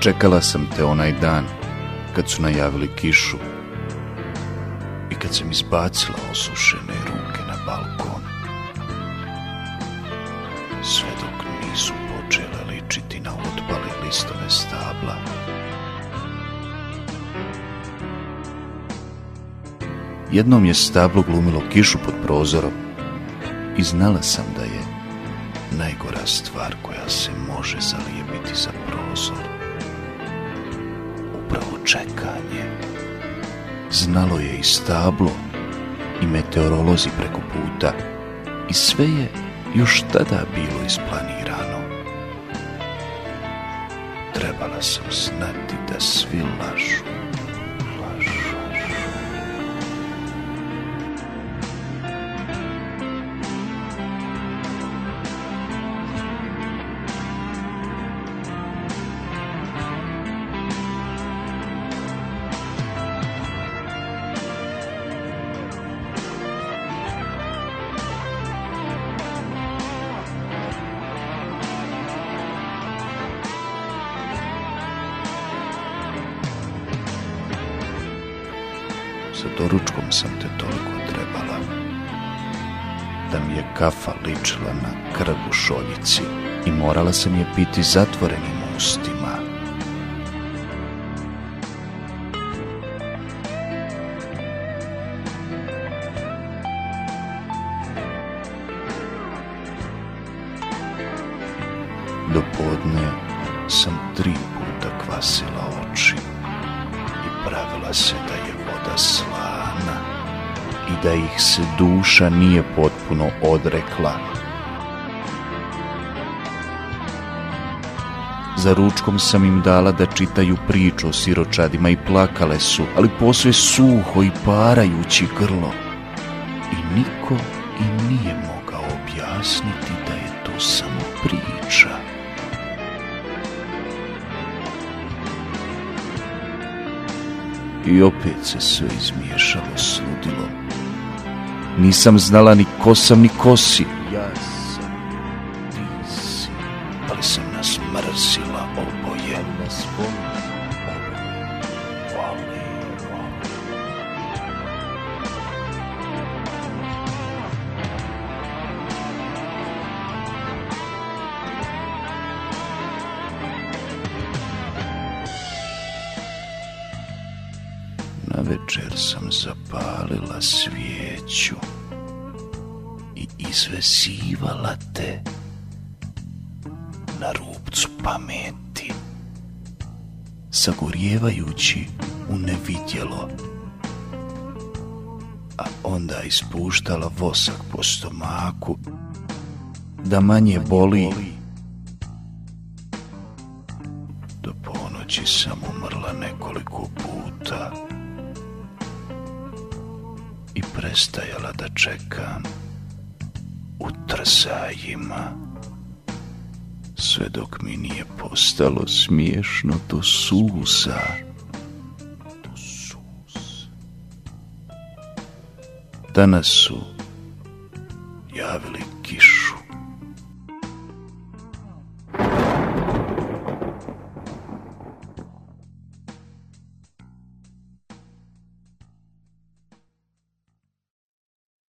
Čekala sam te onaj dan kad su najavili kišu i kad sam izbacila osušene ruke na balkon. Sve dok nisu počele ličiti na otpale listove stabla. Jednom je stablo glumilo kišu pod prozorom i znala sam da je najgora stvar koja se može zalijepiti za prozor. Upravo čekanje. Znalo je i stablo i meteorolozi preko puta i sve je još tada bilo isplanirano. Trebala sam znati da svi lažu. Sa doručkom sam te toliko trebala da mi je kafa ličila na krv u šoljici i morala sam je piti zatvorenim ustima. Do podne sam tri puta kvasila oči pravila se da je voda slana i da ih se duša nije potpuno odrekla. Za ručkom sam im dala da čitaju priču o siročadima i plakale su, ali posve suho i parajući grlo. I niko im nije mogao objasniti da je to samo priča. I opet se sve izmiješalo s. Nisam znala ni ko sam ni ko si. Na večer sam zapalila svijeću i izvesivala te na rubcu pameti, sagorjevajući u nevidjelo, a onda ispuštala vosak po stomaku, da manje boli. Do ponoći sam umrla nekoliko puta prestajala da čekam u trsajima sve dok mi nije postalo smiješno do suza. Danas su javili